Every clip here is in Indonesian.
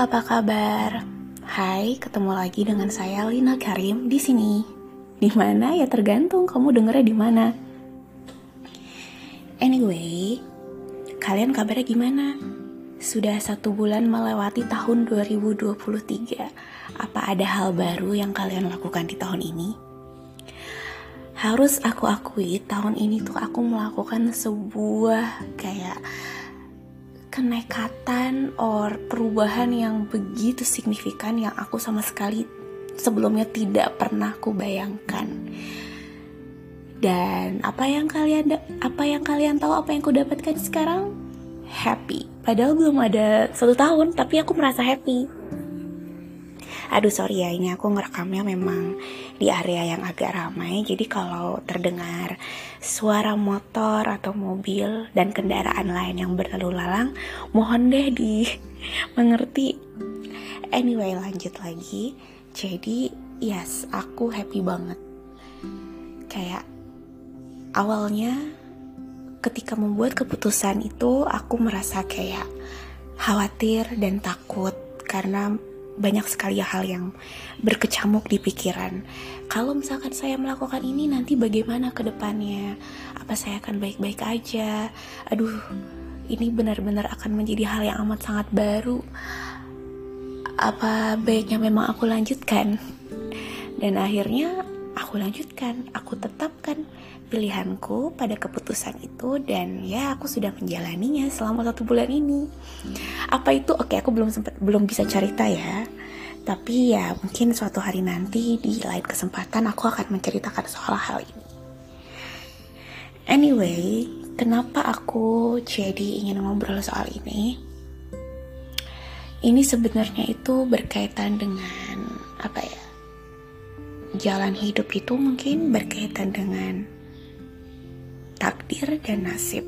apa kabar? Hai, ketemu lagi dengan saya Lina Karim di sini. Di mana ya tergantung kamu dengernya di mana. Anyway, kalian kabarnya gimana? Sudah satu bulan melewati tahun 2023. Apa ada hal baru yang kalian lakukan di tahun ini? Harus aku akui, tahun ini tuh aku melakukan sebuah kayak kenekatan or perubahan yang begitu signifikan yang aku sama sekali sebelumnya tidak pernah ku bayangkan. Dan apa yang kalian apa yang kalian tahu apa yang ku dapatkan sekarang? Happy. Padahal belum ada satu tahun, tapi aku merasa happy. Aduh sorry ya ini aku ngerekamnya memang di area yang agak ramai. Jadi kalau terdengar suara motor atau mobil dan kendaraan lain yang berlalu lalang Mohon deh di mengerti. Anyway lanjut lagi. Jadi yes aku happy banget. Kayak awalnya ketika membuat keputusan itu aku merasa kayak khawatir dan takut karena banyak sekali hal yang berkecamuk di pikiran. Kalau misalkan saya melakukan ini nanti bagaimana ke depannya? Apa saya akan baik-baik aja? Aduh, ini benar-benar akan menjadi hal yang amat sangat baru. Apa baiknya memang aku lanjutkan? Dan akhirnya aku lanjutkan, aku tetapkan pilihanku pada keputusan itu dan ya aku sudah menjalaninya selama satu bulan ini. Apa itu? Oke, aku belum sempat belum bisa cerita ya. Tapi ya mungkin suatu hari nanti di lain kesempatan aku akan menceritakan soal hal ini. Anyway, kenapa aku jadi ingin ngobrol soal ini? Ini sebenarnya itu berkaitan dengan apa ya? Jalan hidup itu mungkin berkaitan dengan takdir dan nasib.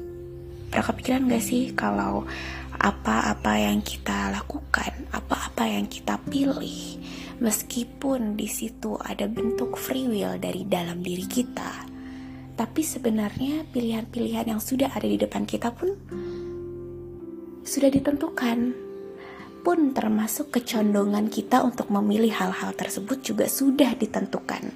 Pernah kepikiran gak sih kalau apa-apa yang kita lakukan, apa-apa yang kita pilih, meskipun di situ ada bentuk free will dari dalam diri kita, tapi sebenarnya pilihan-pilihan yang sudah ada di depan kita pun sudah ditentukan pun termasuk kecondongan kita untuk memilih hal-hal tersebut juga sudah ditentukan.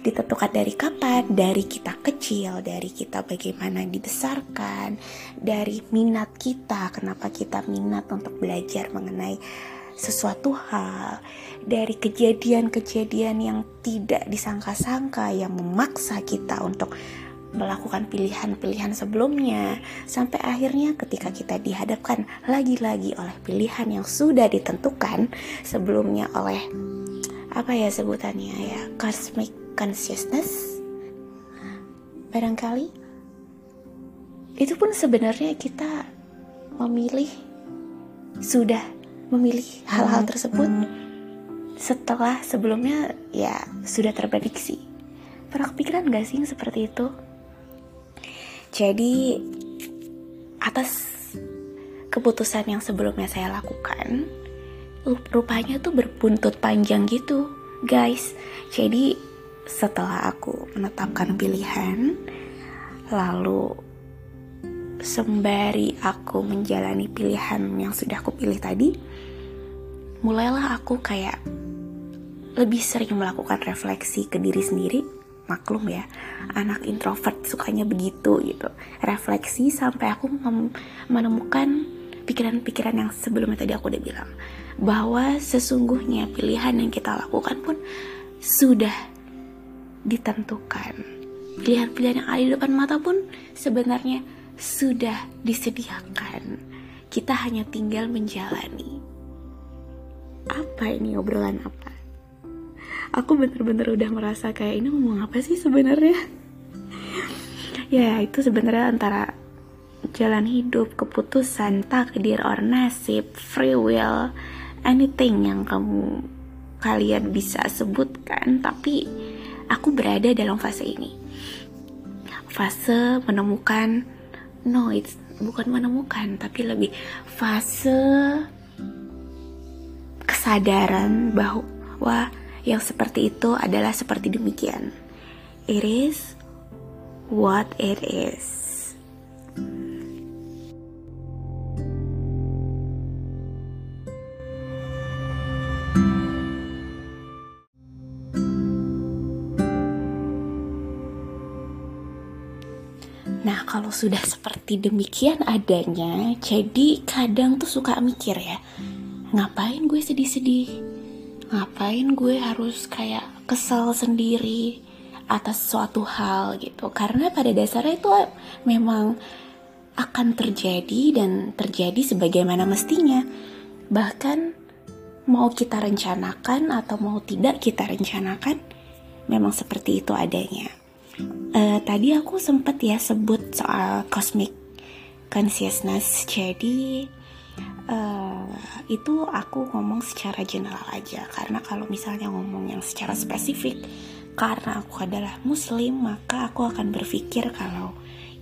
Ditentukan dari kapan? Dari kita kecil, dari kita bagaimana dibesarkan, dari minat kita, kenapa kita minat untuk belajar mengenai sesuatu hal, dari kejadian-kejadian yang tidak disangka-sangka yang memaksa kita untuk melakukan pilihan-pilihan sebelumnya sampai akhirnya ketika kita dihadapkan lagi-lagi oleh pilihan yang sudah ditentukan sebelumnya oleh apa ya sebutannya ya cosmic consciousness barangkali itu pun sebenarnya kita memilih sudah memilih hal-hal tersebut setelah sebelumnya ya sudah terprediksi. Pernah kepikiran gak sih seperti itu jadi atas keputusan yang sebelumnya saya lakukan, rupanya tuh berbuntut panjang gitu, guys. Jadi setelah aku menetapkan pilihan, lalu sembari aku menjalani pilihan yang sudah aku pilih tadi, mulailah aku kayak lebih sering melakukan refleksi ke diri sendiri maklum ya anak introvert sukanya begitu gitu. Refleksi sampai aku menemukan pikiran-pikiran yang sebelumnya tadi aku udah bilang bahwa sesungguhnya pilihan yang kita lakukan pun sudah ditentukan. Pilihan-pilihan yang ada di depan mata pun sebenarnya sudah disediakan. Kita hanya tinggal menjalani. Apa ini obrolan apa aku bener-bener udah merasa kayak ini ngomong apa sih sebenarnya? Ya itu sebenarnya antara jalan hidup keputusan takdir or nasib free will anything yang kamu kalian bisa sebutkan. Tapi aku berada dalam fase ini. Fase menemukan no it's bukan menemukan tapi lebih fase kesadaran bahwa yang seperti itu adalah seperti demikian. It is what it is. Nah, kalau sudah seperti demikian adanya, jadi kadang tuh suka mikir ya, ngapain gue sedih-sedih? Ngapain gue harus kayak kesel sendiri atas suatu hal gitu? Karena pada dasarnya itu memang akan terjadi dan terjadi sebagaimana mestinya. Bahkan mau kita rencanakan atau mau tidak kita rencanakan, memang seperti itu adanya uh, tadi aku sempet ya sebut soal cosmic consciousness jadi uh, itu aku ngomong secara general aja karena kalau misalnya ngomong yang secara spesifik karena aku adalah muslim maka aku akan berpikir kalau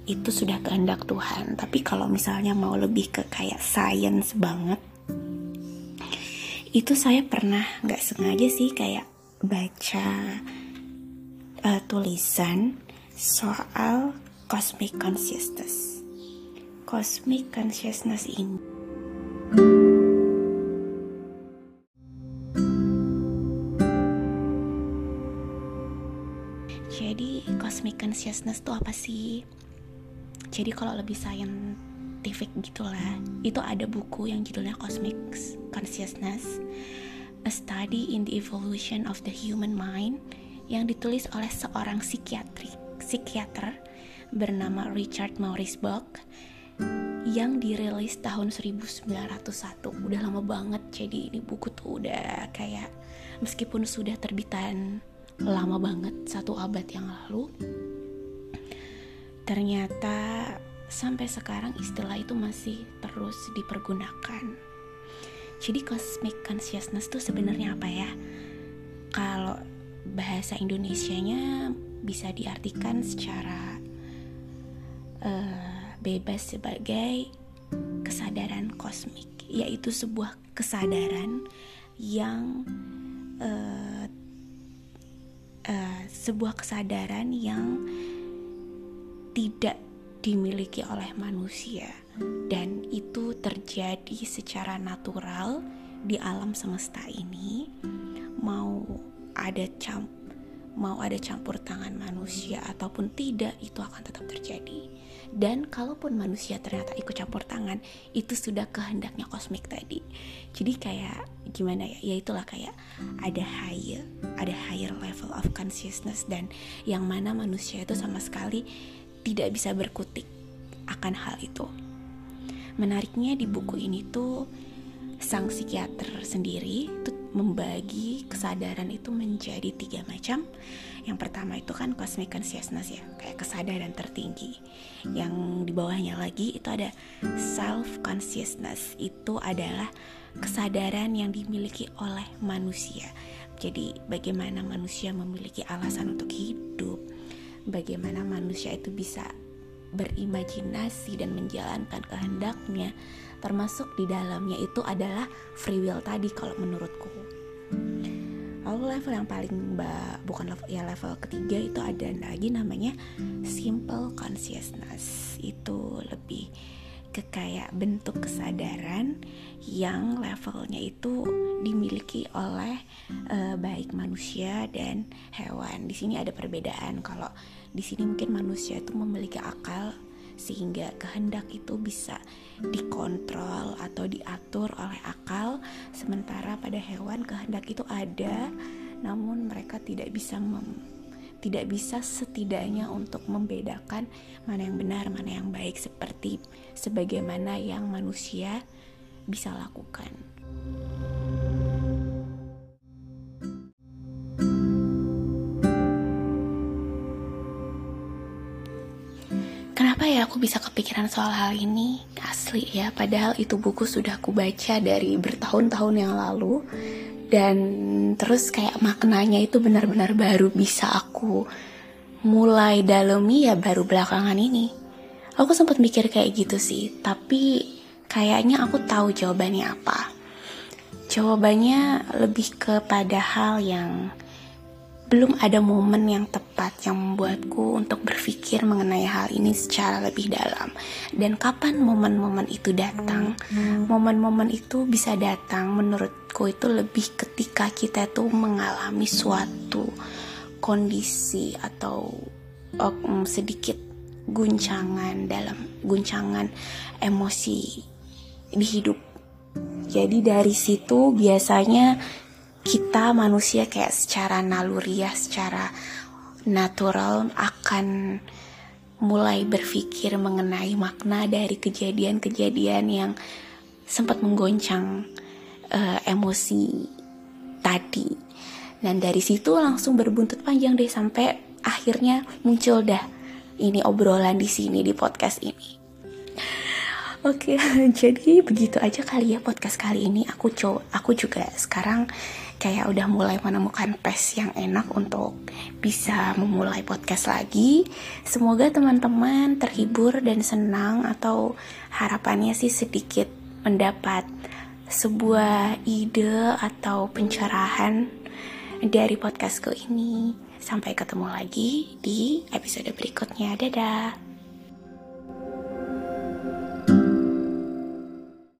itu sudah kehendak Tuhan tapi kalau misalnya mau lebih ke kayak science banget itu saya pernah nggak sengaja sih kayak baca uh, tulisan soal cosmic consciousness. Cosmic consciousness ini Jadi cosmic consciousness itu apa sih? Jadi kalau lebih scientific gitulah, itu ada buku yang judulnya Cosmic Consciousness, A Study in the Evolution of the Human Mind yang ditulis oleh seorang psikiatri, psikiater bernama Richard Maurice Buck yang dirilis tahun 1901 udah lama banget jadi ini buku tuh udah kayak meskipun sudah terbitan lama banget satu abad yang lalu ternyata sampai sekarang istilah itu masih terus dipergunakan. Jadi cosmic consciousness tuh sebenarnya apa ya? Kalau bahasa Indonesianya bisa diartikan secara uh, bebas sebagai kesadaran kosmik, yaitu sebuah kesadaran yang uh, uh, sebuah kesadaran yang tidak dimiliki oleh manusia. Dan itu terjadi secara natural di alam semesta ini. Mau ada camp mau ada campur tangan manusia ataupun tidak itu akan tetap terjadi. Dan kalaupun manusia ternyata ikut campur tangan itu sudah kehendaknya kosmik tadi. Jadi kayak gimana ya? Ya itulah kayak ada higher ada higher level of consciousness dan yang mana manusia itu sama sekali tidak bisa berkutik akan hal itu. Menariknya di buku ini tuh sang psikiater sendiri itu membagi kesadaran itu menjadi tiga macam. Yang pertama itu kan cosmic consciousness ya, kayak kesadaran tertinggi. Yang di bawahnya lagi itu ada self consciousness. Itu adalah kesadaran yang dimiliki oleh manusia. Jadi bagaimana manusia memiliki alasan untuk hidup, bagaimana manusia itu bisa berimajinasi dan menjalankan kehendaknya termasuk di dalamnya itu adalah free will tadi kalau menurutku. Lalu level yang paling mbak bukan level ya level ketiga itu ada lagi namanya simple consciousness. Itu lebih ke kayak bentuk kesadaran yang levelnya itu dimiliki oleh uh, baik manusia dan hewan. Di sini ada perbedaan. Kalau di sini mungkin manusia itu memiliki akal sehingga kehendak itu bisa dikontrol atau diatur oleh akal sementara pada hewan kehendak itu ada namun mereka tidak bisa mem tidak bisa setidaknya untuk membedakan mana yang benar, mana yang baik seperti sebagaimana yang manusia bisa lakukan. Kenapa ya aku bisa kepikiran soal hal ini? Asli ya, padahal itu buku sudah aku baca dari bertahun-tahun yang lalu dan terus kayak maknanya itu benar-benar baru bisa aku mulai dalemi ya baru belakangan ini. Aku sempat mikir kayak gitu sih, tapi kayaknya aku tahu jawabannya apa. Jawabannya lebih kepada hal yang belum ada momen yang tepat yang membuatku untuk berpikir mengenai hal ini secara lebih dalam. Dan kapan momen-momen itu datang? Momen-momen itu bisa datang menurutku itu lebih ketika kita tuh mengalami suatu kondisi atau um, sedikit guncangan dalam guncangan emosi di hidup. Jadi dari situ biasanya kita manusia kayak secara naluriah, secara natural akan mulai berpikir mengenai makna dari kejadian-kejadian yang sempat menggoncang uh, emosi tadi. Dan dari situ langsung berbuntut panjang deh sampai akhirnya muncul dah ini obrolan di sini di podcast ini. Oke, jadi begitu aja kali ya podcast kali ini. Aku coba, aku juga sekarang kayak udah mulai menemukan pace yang enak untuk bisa memulai podcast lagi. Semoga teman-teman terhibur dan senang atau harapannya sih sedikit mendapat sebuah ide atau pencerahan dari podcastku ini. Sampai ketemu lagi di episode berikutnya. Dadah.